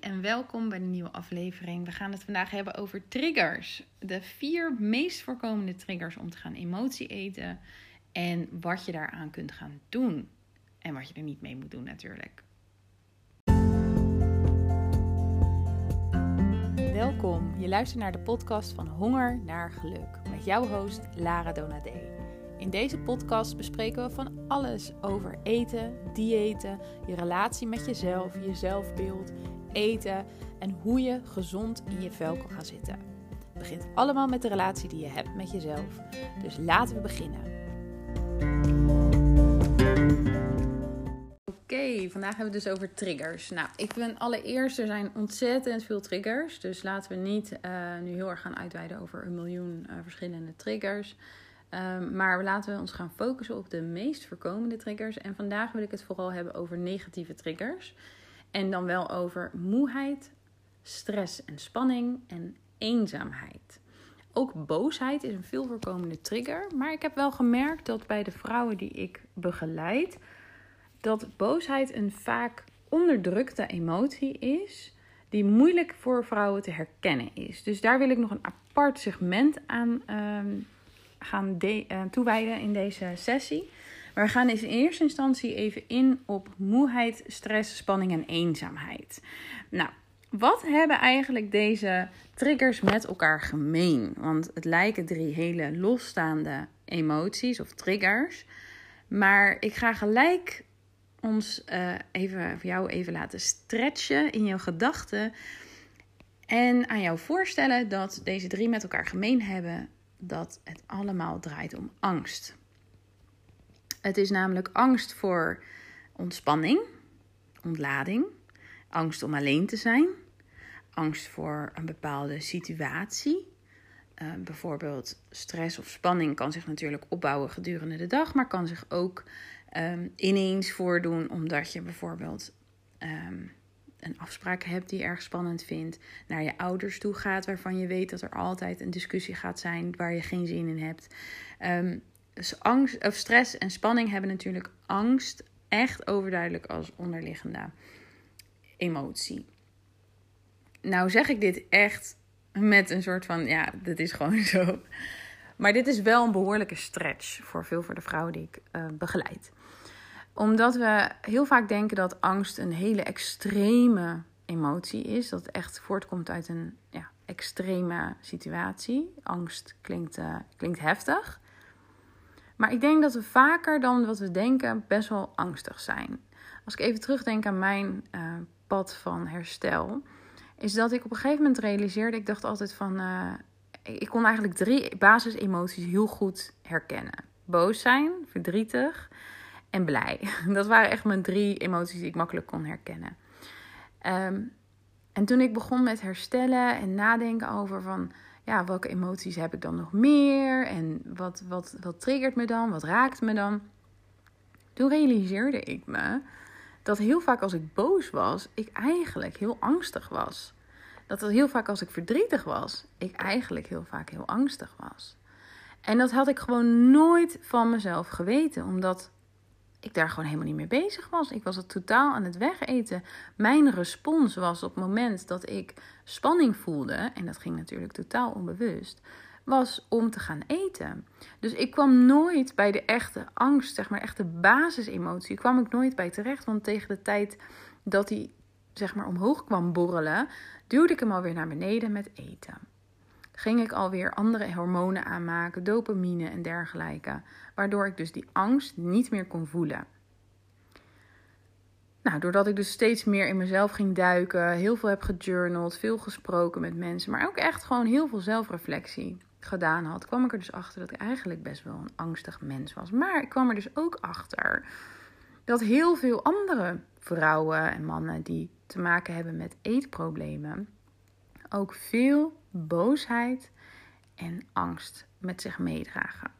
en welkom bij de nieuwe aflevering. We gaan het vandaag hebben over triggers. De vier meest voorkomende triggers om te gaan emotie eten en wat je daaraan kunt gaan doen. En wat je er niet mee moet doen natuurlijk. Welkom, je luistert naar de podcast van Honger naar Geluk met jouw host Lara Donadé. In deze podcast bespreken we van alles over eten, diëten, je relatie met jezelf, je zelfbeeld, eten en hoe je gezond in je vel kan gaan zitten. Het begint allemaal met de relatie die je hebt met jezelf. Dus laten we beginnen. Oké, vandaag hebben we het dus over triggers. Nou, ik vind allereerst, er zijn ontzettend veel triggers. Dus laten we niet uh, nu heel erg gaan uitweiden over een miljoen uh, verschillende triggers. Um, maar laten we ons gaan focussen op de meest voorkomende triggers. En vandaag wil ik het vooral hebben over negatieve triggers. En dan wel over moeheid, stress en spanning en eenzaamheid. Ook boosheid is een veel voorkomende trigger. Maar ik heb wel gemerkt dat bij de vrouwen die ik begeleid, dat boosheid een vaak onderdrukte emotie is. Die moeilijk voor vrouwen te herkennen is. Dus daar wil ik nog een apart segment aan um, gaan de, uh, toewijden in deze sessie. Maar we gaan in eerste instantie even in op moeheid, stress, spanning en eenzaamheid. Nou, wat hebben eigenlijk deze triggers met elkaar gemeen? Want het lijken drie hele losstaande emoties of triggers. Maar ik ga gelijk ons uh, even jou even laten stretchen in jouw gedachten. En aan jou voorstellen dat deze drie met elkaar gemeen hebben dat het allemaal draait om angst. Het is namelijk angst voor ontspanning, ontlading, angst om alleen te zijn, angst voor een bepaalde situatie. Uh, bijvoorbeeld stress of spanning kan zich natuurlijk opbouwen gedurende de dag, maar kan zich ook um, ineens voordoen omdat je bijvoorbeeld um, een afspraak hebt die je erg spannend vindt, naar je ouders toe gaat waarvan je weet dat er altijd een discussie gaat zijn waar je geen zin in hebt. Um, dus angst, of stress en spanning hebben natuurlijk angst echt overduidelijk als onderliggende emotie. Nou zeg ik dit echt met een soort van, ja, dat is gewoon zo. Maar dit is wel een behoorlijke stretch voor veel voor de vrouwen die ik uh, begeleid omdat we heel vaak denken dat angst een hele extreme emotie is. Dat het echt voortkomt uit een ja, extreme situatie. Angst klinkt, uh, klinkt heftig. Maar ik denk dat we vaker dan wat we denken best wel angstig zijn. Als ik even terugdenk aan mijn uh, pad van herstel, is dat ik op een gegeven moment realiseerde, ik dacht altijd van, uh, ik kon eigenlijk drie basisemoties heel goed herkennen. Boos zijn, verdrietig en blij. Dat waren echt mijn drie emoties die ik makkelijk kon herkennen. Um, en toen ik begon met herstellen en nadenken over van, ja, welke emoties heb ik dan nog meer? En wat, wat, wat triggert me dan? Wat raakt me dan? Toen realiseerde ik me dat heel vaak als ik boos was, ik eigenlijk heel angstig was. Dat heel vaak als ik verdrietig was, ik eigenlijk heel vaak heel angstig was. En dat had ik gewoon nooit van mezelf geweten, omdat ik daar gewoon helemaal niet mee bezig was. Ik was het totaal aan het wegeten. Mijn respons was op het moment dat ik spanning voelde, en dat ging natuurlijk totaal onbewust, was om te gaan eten. Dus ik kwam nooit bij de echte angst, zeg maar, echte basisemotie, kwam ik nooit bij terecht. Want tegen de tijd dat hij, zeg maar, omhoog kwam borrelen, duwde ik hem alweer naar beneden met eten ging ik alweer andere hormonen aanmaken, dopamine en dergelijke, waardoor ik dus die angst niet meer kon voelen. Nou, doordat ik dus steeds meer in mezelf ging duiken, heel veel heb gejournald, veel gesproken met mensen, maar ook echt gewoon heel veel zelfreflectie gedaan had, kwam ik er dus achter dat ik eigenlijk best wel een angstig mens was. Maar ik kwam er dus ook achter dat heel veel andere vrouwen en mannen die te maken hebben met eetproblemen ook veel boosheid en angst met zich meedragen.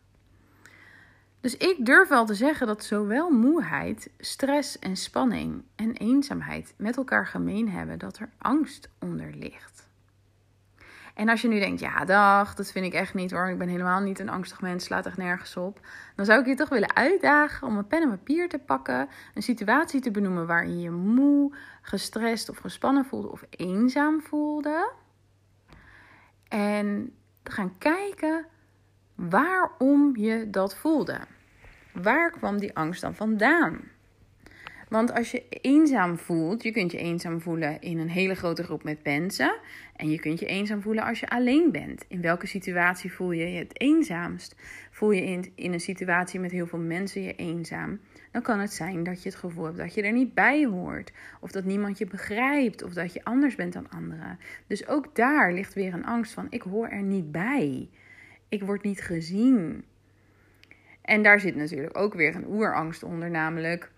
Dus ik durf wel te zeggen dat zowel moeheid, stress en spanning en eenzaamheid met elkaar gemeen hebben dat er angst onder ligt. En als je nu denkt, ja, dag, dat vind ik echt niet hoor. Ik ben helemaal niet een angstig mens, slaat echt nergens op. Dan zou ik je toch willen uitdagen om een pen en papier te pakken. Een situatie te benoemen waarin je moe, gestrest of gespannen voelde of eenzaam voelde. En gaan kijken waarom je dat voelde. Waar kwam die angst dan vandaan? Want als je eenzaam voelt, je kunt je eenzaam voelen in een hele grote groep met mensen. En je kunt je eenzaam voelen als je alleen bent. In welke situatie voel je je het eenzaamst? Voel je in, in een situatie met heel veel mensen je eenzaam? Dan kan het zijn dat je het gevoel hebt dat je er niet bij hoort. Of dat niemand je begrijpt. Of dat je anders bent dan anderen. Dus ook daar ligt weer een angst van: ik hoor er niet bij. Ik word niet gezien. En daar zit natuurlijk ook weer een oerangst onder, namelijk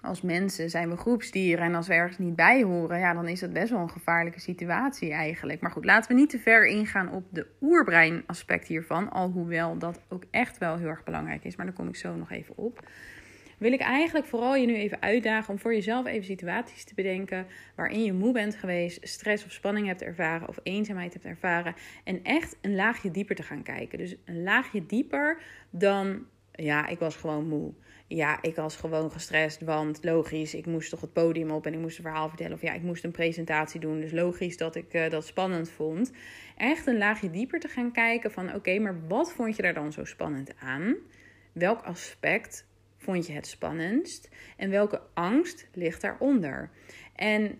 als mensen zijn we groepsdieren en als we ergens niet bij horen, ja, dan is dat best wel een gevaarlijke situatie eigenlijk. Maar goed, laten we niet te ver ingaan op de oerbrein aspect hiervan, alhoewel dat ook echt wel heel erg belangrijk is, maar daar kom ik zo nog even op. Wil ik eigenlijk vooral je nu even uitdagen om voor jezelf even situaties te bedenken waarin je moe bent geweest, stress of spanning hebt ervaren of eenzaamheid hebt ervaren en echt een laagje dieper te gaan kijken. Dus een laagje dieper dan, ja, ik was gewoon moe ja, ik was gewoon gestrest, want logisch, ik moest toch het podium op en ik moest een verhaal vertellen. Of ja, ik moest een presentatie doen, dus logisch dat ik uh, dat spannend vond. Echt een laagje dieper te gaan kijken van, oké, maar wat vond je daar dan zo spannend aan? Welk aspect vond je het spannendst? En welke angst ligt daaronder? En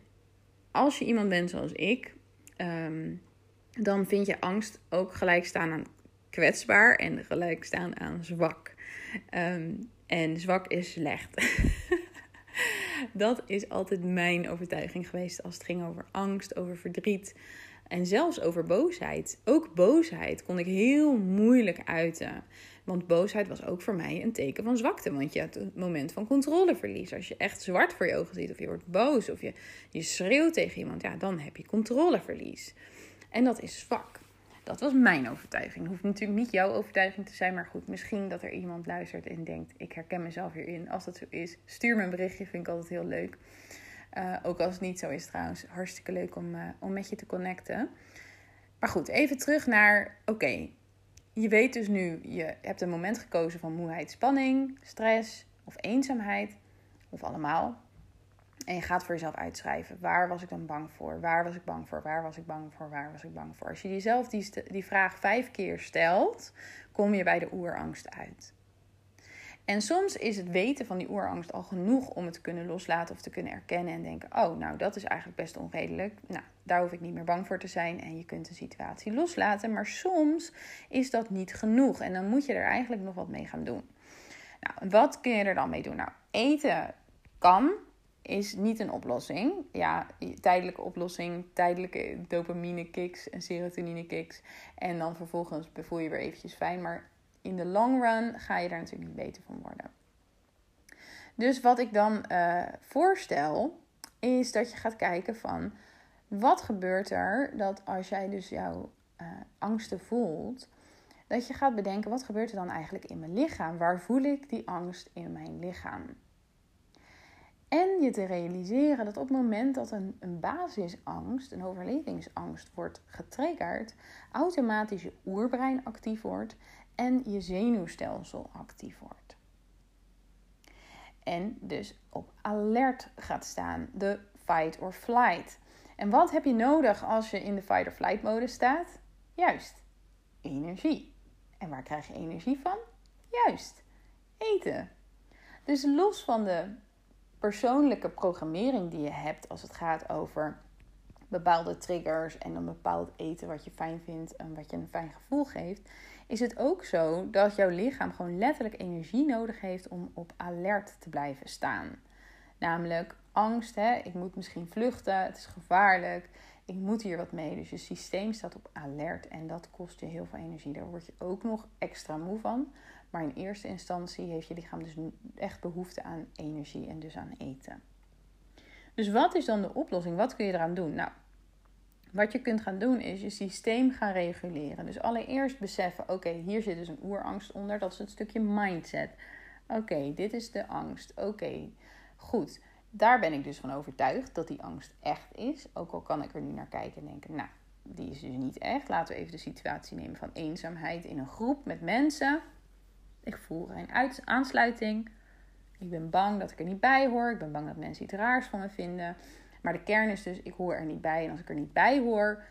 als je iemand bent zoals ik, um, dan vind je angst ook gelijk staan aan kwetsbaar en gelijk staan aan zwak. Um, en zwak is slecht. dat is altijd mijn overtuiging geweest als het ging over angst, over verdriet en zelfs over boosheid. Ook boosheid kon ik heel moeilijk uiten. Want boosheid was ook voor mij een teken van zwakte. Want je hebt een moment van controleverlies. Als je echt zwart voor je ogen ziet, of je wordt boos, of je, je schreeuwt tegen iemand, ja, dan heb je controleverlies. En dat is zwak. Dat was mijn overtuiging. Hoeft natuurlijk niet jouw overtuiging te zijn, maar goed, misschien dat er iemand luistert en denkt: ik herken mezelf hierin. Als dat zo is, stuur me een berichtje, vind ik altijd heel leuk. Uh, ook als het niet zo is trouwens, hartstikke leuk om, uh, om met je te connecten. Maar goed, even terug naar: oké, je weet dus nu, je hebt een moment gekozen van moeheid, spanning, stress of eenzaamheid, of allemaal. En je gaat voor jezelf uitschrijven. Waar was ik dan bang voor? Waar was ik bang voor? Waar was ik bang voor? Waar was ik bang voor? Als je jezelf die, die vraag vijf keer stelt, kom je bij de oerangst uit. En soms is het weten van die oerangst al genoeg om het te kunnen loslaten of te kunnen erkennen en denken: oh, nou dat is eigenlijk best onredelijk. Nou, daar hoef ik niet meer bang voor te zijn en je kunt de situatie loslaten. Maar soms is dat niet genoeg en dan moet je er eigenlijk nog wat mee gaan doen. Nou, wat kun je er dan mee doen? Nou, eten kan, is niet een oplossing. Ja, tijdelijke oplossing, tijdelijke dopamine kicks en serotonine kicks. En dan vervolgens voel je weer eventjes fijn. Maar in de long run ga je daar natuurlijk niet beter van worden. Dus wat ik dan uh, voorstel, is dat je gaat kijken van... Wat gebeurt er dat als jij dus jouw uh, angsten voelt... Dat je gaat bedenken, wat gebeurt er dan eigenlijk in mijn lichaam? Waar voel ik die angst in mijn lichaam? En je te realiseren dat op het moment dat een, een basisangst, een overlevingsangst wordt getriggerd, automatisch je oerbrein actief wordt en je zenuwstelsel actief wordt. En dus op alert gaat staan, de fight or flight. En wat heb je nodig als je in de fight or flight mode staat? Juist, energie. En waar krijg je energie van? Juist, eten. Dus los van de persoonlijke programmering die je hebt als het gaat over bepaalde triggers en een bepaald eten wat je fijn vindt en wat je een fijn gevoel geeft, is het ook zo dat jouw lichaam gewoon letterlijk energie nodig heeft om op alert te blijven staan. Namelijk angst, hè? ik moet misschien vluchten, het is gevaarlijk, ik moet hier wat mee. Dus je systeem staat op alert en dat kost je heel veel energie. Daar word je ook nog extra moe van. Maar in eerste instantie heeft je lichaam dus echt behoefte aan energie en dus aan eten. Dus wat is dan de oplossing? Wat kun je eraan doen? Nou, wat je kunt gaan doen is je systeem gaan reguleren. Dus allereerst beseffen, oké, hier zit dus een oerangst onder. Dat is het stukje mindset. Oké, dit is de angst. Oké, goed. Daar ben ik dus van overtuigd dat die angst echt is. Ook al kan ik er nu naar kijken en denken, nou, die is dus niet echt. Laten we even de situatie nemen van eenzaamheid in een groep met mensen. Ik voel geen aansluiting. Ik ben bang dat ik er niet bij hoor. Ik ben bang dat mensen iets raars van me vinden. Maar de kern is dus, ik hoor er niet bij. En als ik er niet bij hoor,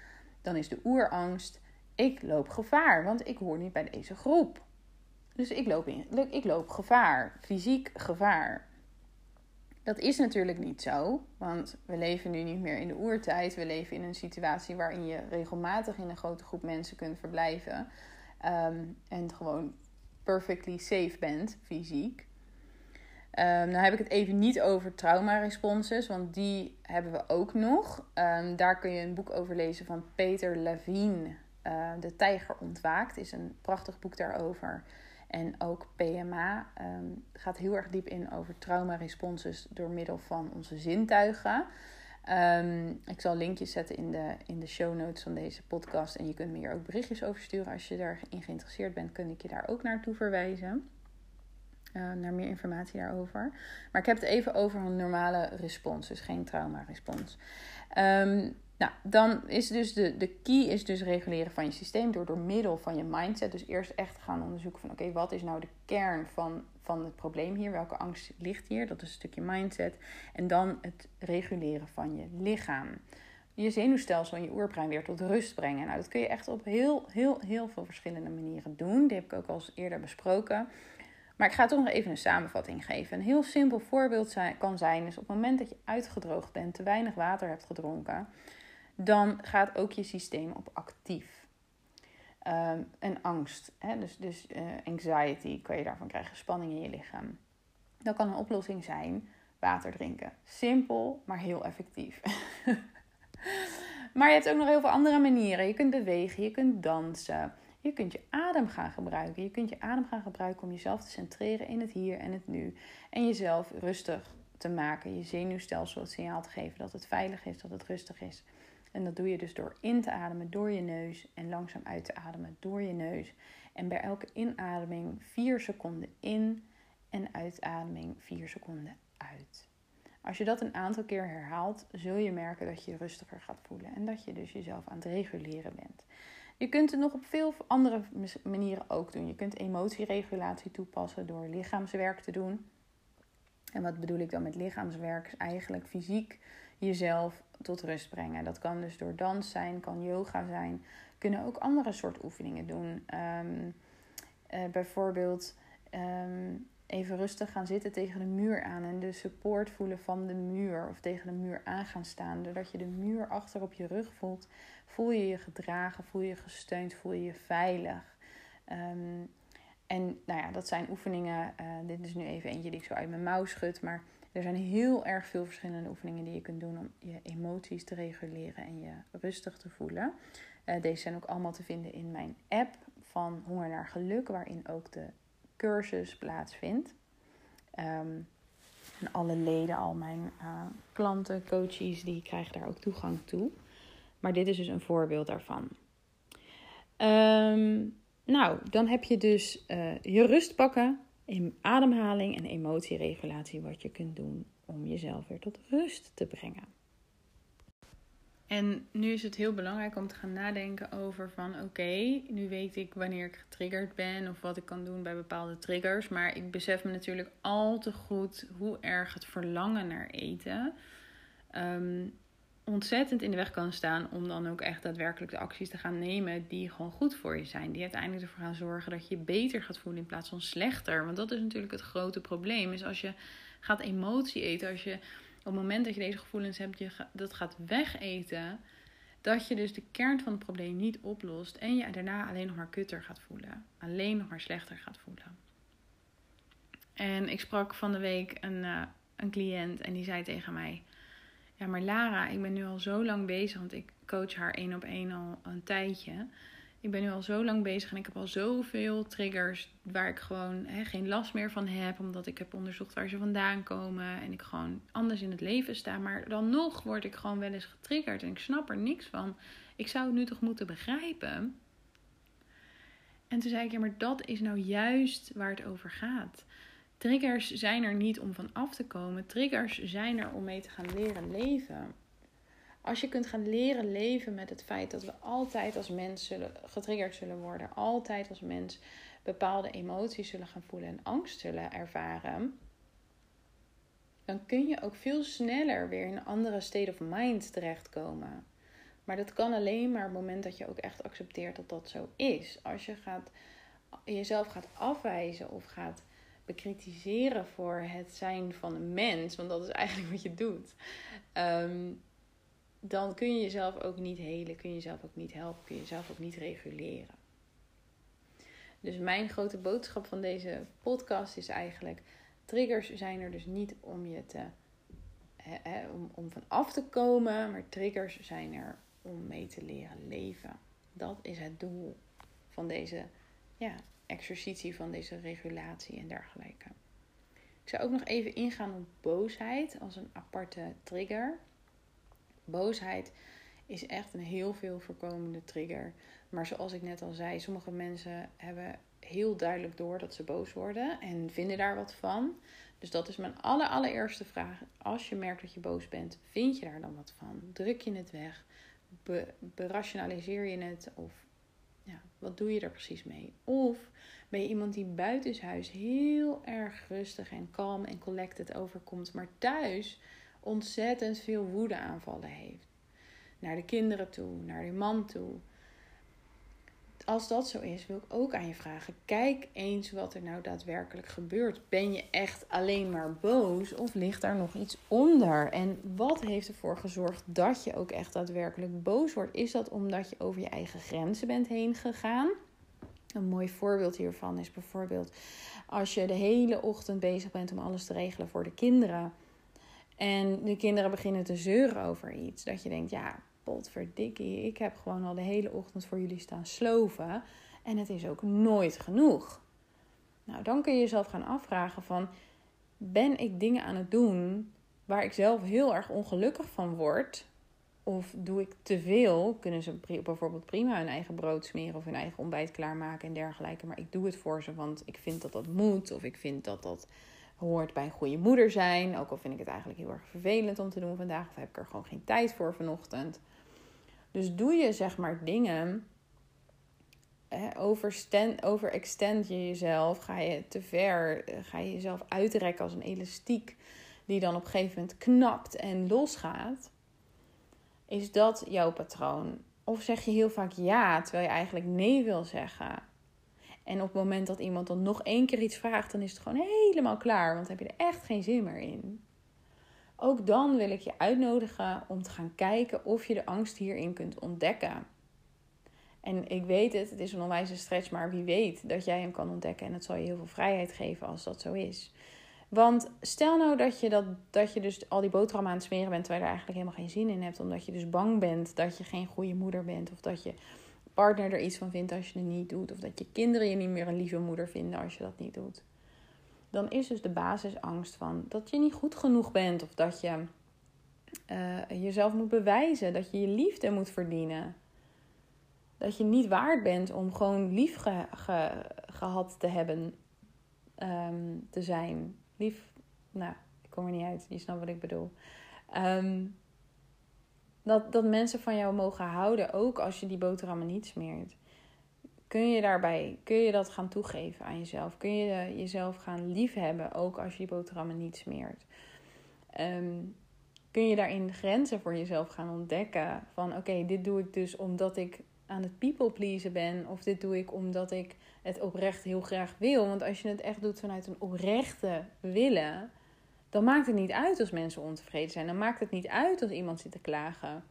dan is de oerangst, ik loop gevaar. Want ik hoor niet bij deze groep. Dus ik loop, in, ik loop gevaar, fysiek gevaar. Dat is natuurlijk niet zo, want we leven nu niet meer in de oertijd. We leven in een situatie waarin je regelmatig in een grote groep mensen kunt verblijven. Ehm, en gewoon perfectly safe bent, fysiek. Um, nou heb ik het even niet over trauma-responses, want die hebben we ook nog. Um, daar kun je een boek over lezen van Peter Levine. Uh, de Tijger ontwaakt is een prachtig boek daarover. En ook PMA um, gaat heel erg diep in over trauma-responses door middel van onze zintuigen. Ik zal linkjes zetten in de, in de show notes van deze podcast. En je kunt me hier ook berichtjes over sturen. Als je daarin geïnteresseerd bent, kun ik je daar ook naartoe verwijzen. Uh, naar meer informatie daarover. Maar ik heb het even over een normale respons, dus geen trauma-respons. Um, nou, dan is dus de, de key is dus reguleren van je systeem door door middel van je mindset. Dus eerst echt gaan onderzoeken van oké, wat is nou de kern van, van het probleem hier? Welke angst ligt hier? Dat is een stukje mindset. En dan het reguleren van je lichaam. Je zenuwstelsel en je oerbrein weer tot rust brengen. Nou, dat kun je echt op heel, heel, heel veel verschillende manieren doen. Die heb ik ook al eerder besproken. Maar ik ga toch nog even een samenvatting geven. Een heel simpel voorbeeld kan zijn: is op het moment dat je uitgedroogd bent, te weinig water hebt gedronken, dan gaat ook je systeem op actief. Um, en angst, hè? dus, dus uh, anxiety kan je daarvan krijgen, spanning in je lichaam. Dat kan een oplossing zijn water drinken. Simpel, maar heel effectief. maar je hebt ook nog heel veel andere manieren. Je kunt bewegen, je kunt dansen. Je kunt je adem gaan gebruiken. Je kunt je adem gaan gebruiken om jezelf te centreren in het hier en het nu. En jezelf rustig te maken. Je zenuwstelsel het signaal te geven dat het veilig is, dat het rustig is. En dat doe je dus door in te ademen door je neus en langzaam uit te ademen door je neus. En bij elke inademing 4 seconden in en uitademing 4 seconden uit. Als je dat een aantal keer herhaalt, zul je merken dat je je rustiger gaat voelen en dat je dus jezelf aan het reguleren bent. Je kunt het nog op veel andere manieren ook doen. Je kunt emotieregulatie toepassen door lichaamswerk te doen. En wat bedoel ik dan met lichaamswerk? Is eigenlijk fysiek jezelf tot rust brengen. Dat kan dus door dans zijn, kan yoga zijn. Kunnen ook andere soort oefeningen doen. Um, uh, bijvoorbeeld um, even rustig gaan zitten tegen de muur aan en de support voelen van de muur of tegen de muur aan gaan staan. Doordat je de muur achter op je rug voelt, voel je je gedragen, voel je gesteund, voel je je veilig. Um, en nou ja, dat zijn oefeningen. Uh, dit is nu even eentje die ik zo uit mijn mouw schud. Maar er zijn heel erg veel verschillende oefeningen die je kunt doen om je emoties te reguleren en je rustig te voelen. Uh, deze zijn ook allemaal te vinden in mijn app van Honger naar Geluk, waarin ook de cursus plaatsvindt. Um, en alle leden, al mijn uh, klanten, coaches, die krijgen daar ook toegang toe. Maar dit is dus een voorbeeld daarvan. Um, nou, dan heb je dus uh, je rust pakken, ademhaling en emotieregulatie, wat je kunt doen om jezelf weer tot rust te brengen. En nu is het heel belangrijk om te gaan nadenken over van oké, nu weet ik wanneer ik getriggerd ben of wat ik kan doen bij bepaalde triggers. Maar ik besef me natuurlijk al te goed hoe erg het verlangen naar eten um, ontzettend in de weg kan staan om dan ook echt daadwerkelijk de acties te gaan nemen die gewoon goed voor je zijn. Die uiteindelijk ervoor gaan zorgen dat je je beter gaat voelen in plaats van slechter. Want dat is natuurlijk het grote probleem. Is als je gaat emotie eten, als je op het moment dat je deze gevoelens hebt, je dat gaat wegeten, dat je dus de kern van het probleem niet oplost en je daarna alleen nog maar kutter gaat voelen. Alleen nog maar slechter gaat voelen. En ik sprak van de week een, uh, een cliënt en die zei tegen mij ja, maar Lara, ik ben nu al zo lang bezig, want ik coach haar één op één al een tijdje. Ik ben nu al zo lang bezig en ik heb al zoveel triggers waar ik gewoon hè, geen last meer van heb, omdat ik heb onderzocht waar ze vandaan komen en ik gewoon anders in het leven sta. Maar dan nog word ik gewoon wel eens getriggerd en ik snap er niks van. Ik zou het nu toch moeten begrijpen. En toen zei ik, ja, maar dat is nou juist waar het over gaat. Triggers zijn er niet om van af te komen. Triggers zijn er om mee te gaan leren leven. Als je kunt gaan leren leven met het feit dat we altijd als mens zullen, getriggerd zullen worden, altijd als mens bepaalde emoties zullen gaan voelen en angst zullen ervaren, dan kun je ook veel sneller weer in een andere state of mind terechtkomen. Maar dat kan alleen maar op het moment dat je ook echt accepteert dat dat zo is. Als je gaat, jezelf gaat afwijzen of gaat bekritiseren voor het zijn van een mens, want dat is eigenlijk wat je doet, ehm, dan kun je jezelf ook niet helen, kun je jezelf ook niet helpen, kun je jezelf ook niet reguleren. Dus mijn grote boodschap van deze podcast is eigenlijk: triggers zijn er dus niet om je te. om, om van af te komen, maar triggers zijn er om mee te leren leven. Dat is het doel van deze ja, exercitie, van deze regulatie en dergelijke. Ik zou ook nog even ingaan op boosheid als een aparte trigger. Boosheid is echt een heel veel voorkomende trigger. Maar zoals ik net al zei, sommige mensen hebben heel duidelijk door dat ze boos worden en vinden daar wat van. Dus dat is mijn aller, allereerste vraag. Als je merkt dat je boos bent, vind je daar dan wat van? Druk je het weg? Be, berationaliseer je het? Of wat doe je er precies mee? Of ben je iemand die buitenshuis heel erg rustig en kalm en collected overkomt, maar thuis ontzettend veel woedeaanvallen heeft? Naar de kinderen toe, naar de man toe, als dat zo is, wil ik ook aan je vragen: kijk eens wat er nou daadwerkelijk gebeurt. Ben je echt alleen maar boos of ligt daar nog iets onder? En wat heeft ervoor gezorgd dat je ook echt daadwerkelijk boos wordt? Is dat omdat je over je eigen grenzen bent heen gegaan? Een mooi voorbeeld hiervan is bijvoorbeeld als je de hele ochtend bezig bent om alles te regelen voor de kinderen. En de kinderen beginnen te zeuren over iets. Dat je denkt, ja, potverdikkie, ik heb gewoon al de hele ochtend voor jullie staan sloven. En het is ook nooit genoeg. Nou, dan kun je jezelf gaan afvragen van, ben ik dingen aan het doen waar ik zelf heel erg ongelukkig van word? Of doe ik te veel? Kunnen ze bijvoorbeeld prima hun eigen brood smeren of hun eigen ontbijt klaarmaken en dergelijke. Maar ik doe het voor ze, want ik vind dat dat moet. Of ik vind dat dat hoort bij een goede moeder zijn. Ook al vind ik het eigenlijk heel erg vervelend om te doen vandaag. Of heb ik er gewoon geen tijd voor vanochtend. Dus doe je zeg maar dingen, overstand, overextend je jezelf, ga je te ver, ga je jezelf uitrekken als een elastiek die dan op een gegeven moment knapt en losgaat. Is dat jouw patroon? Of zeg je heel vaak ja, terwijl je eigenlijk nee wil zeggen? En op het moment dat iemand dan nog één keer iets vraagt, dan is het gewoon helemaal klaar. Want dan heb je er echt geen zin meer in. Ook dan wil ik je uitnodigen om te gaan kijken of je de angst hierin kunt ontdekken. En ik weet het, het is een onwijze stretch, maar wie weet dat jij hem kan ontdekken. En het zal je heel veel vrijheid geven als dat zo is. Want stel nou dat je, dat, dat je dus al die boterham aan het smeren bent terwijl je er eigenlijk helemaal geen zin in hebt. Omdat je dus bang bent dat je geen goede moeder bent. Of dat je partner er iets van vindt als je het niet doet. Of dat je kinderen je niet meer een lieve moeder vinden als je dat niet doet dan is dus de basisangst van dat je niet goed genoeg bent of dat je uh, jezelf moet bewijzen, dat je je liefde moet verdienen. Dat je niet waard bent om gewoon lief gehad te hebben, ehm, te zijn. Lief, nou, ik kom er niet uit, je snapt wat ik bedoel. Ehm, dat, dat mensen van jou mogen houden, ook als je die boterhammen niet smeert kun je daarbij, kun je dat gaan toegeven aan jezelf? Kun je jezelf gaan liefhebben, ook als je die boterhammen niet smeert? Ehm, kun je daarin grenzen voor jezelf gaan ontdekken? Van oké, dit doe ik dus omdat ik aan het people pleasen ben. Of dit doe ik omdat ik het oprecht heel graag wil. Want als je het echt doet vanuit een oprechte willen, dan maakt het niet uit als mensen ontevreden zijn. Dan maakt het niet uit als iemand zit te klagen.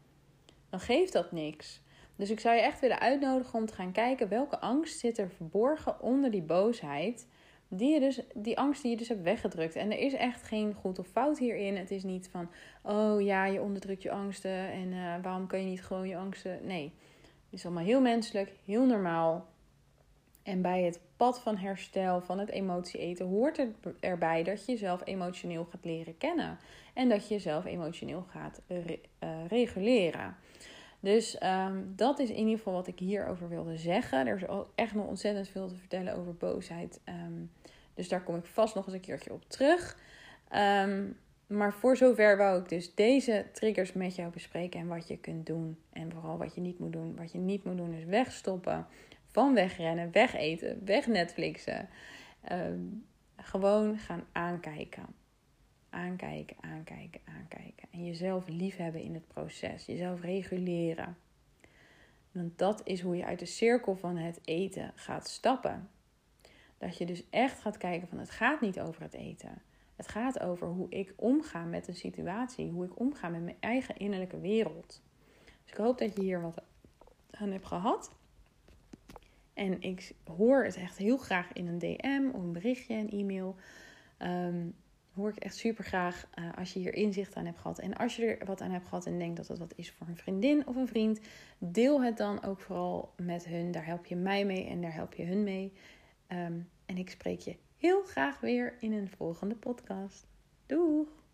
Dan geeft dat niks. Dus ik zou je echt willen uitnodigen om te gaan kijken welke angst zit er verborgen onder die boosheid. Die, je dus, die angst die je dus hebt weggedrukt. En er is echt geen goed of fout hierin. Het is niet van, oh ja, je onderdrukt je angsten en uh, waarom kan je niet gewoon je angsten. Nee, het is allemaal heel menselijk, heel normaal. En bij het pad van herstel van het emotie eten hoort het erbij dat je jezelf emotioneel gaat leren kennen. En dat je jezelf emotioneel gaat re uh, reguleren. Dus um, dat is in ieder geval wat ik hierover wilde zeggen. Er is ook echt nog ontzettend veel te vertellen over boosheid. Um, dus daar kom ik vast nog eens een keertje op terug. Um, maar voor zover wou ik dus deze triggers met jou bespreken en wat je kunt doen. En vooral wat je niet moet doen. Wat je niet moet doen is wegstoppen, van wegrennen, wegeten, weg Netflixen. Ehm, gewoon gaan aankijken. Aankijken, aankijken, aankijken. En jezelf liefhebben in het proces. Jezelf reguleren. Want dat is hoe je uit de cirkel van het eten gaat stappen. Dat je dus echt gaat kijken van het gaat niet over het eten. Het gaat over hoe ik omga met een situatie, hoe ik omga met mijn eigen innerlijke wereld. Dus ik hoop dat je hier wat aan hebt gehad. En ik hoor het echt heel graag in een DM of een berichtje, een e-mail. Um, hoor ik echt super graag uh, als je hier inzicht aan hebt gehad. En als je er wat aan hebt gehad en denkt dat het wat is voor een vriendin of een vriend, deel het dan ook vooral met hun. Daar help je mij mee en daar help je hun mee. Um, en ik spreek je heel graag weer in een volgende podcast. Doeg!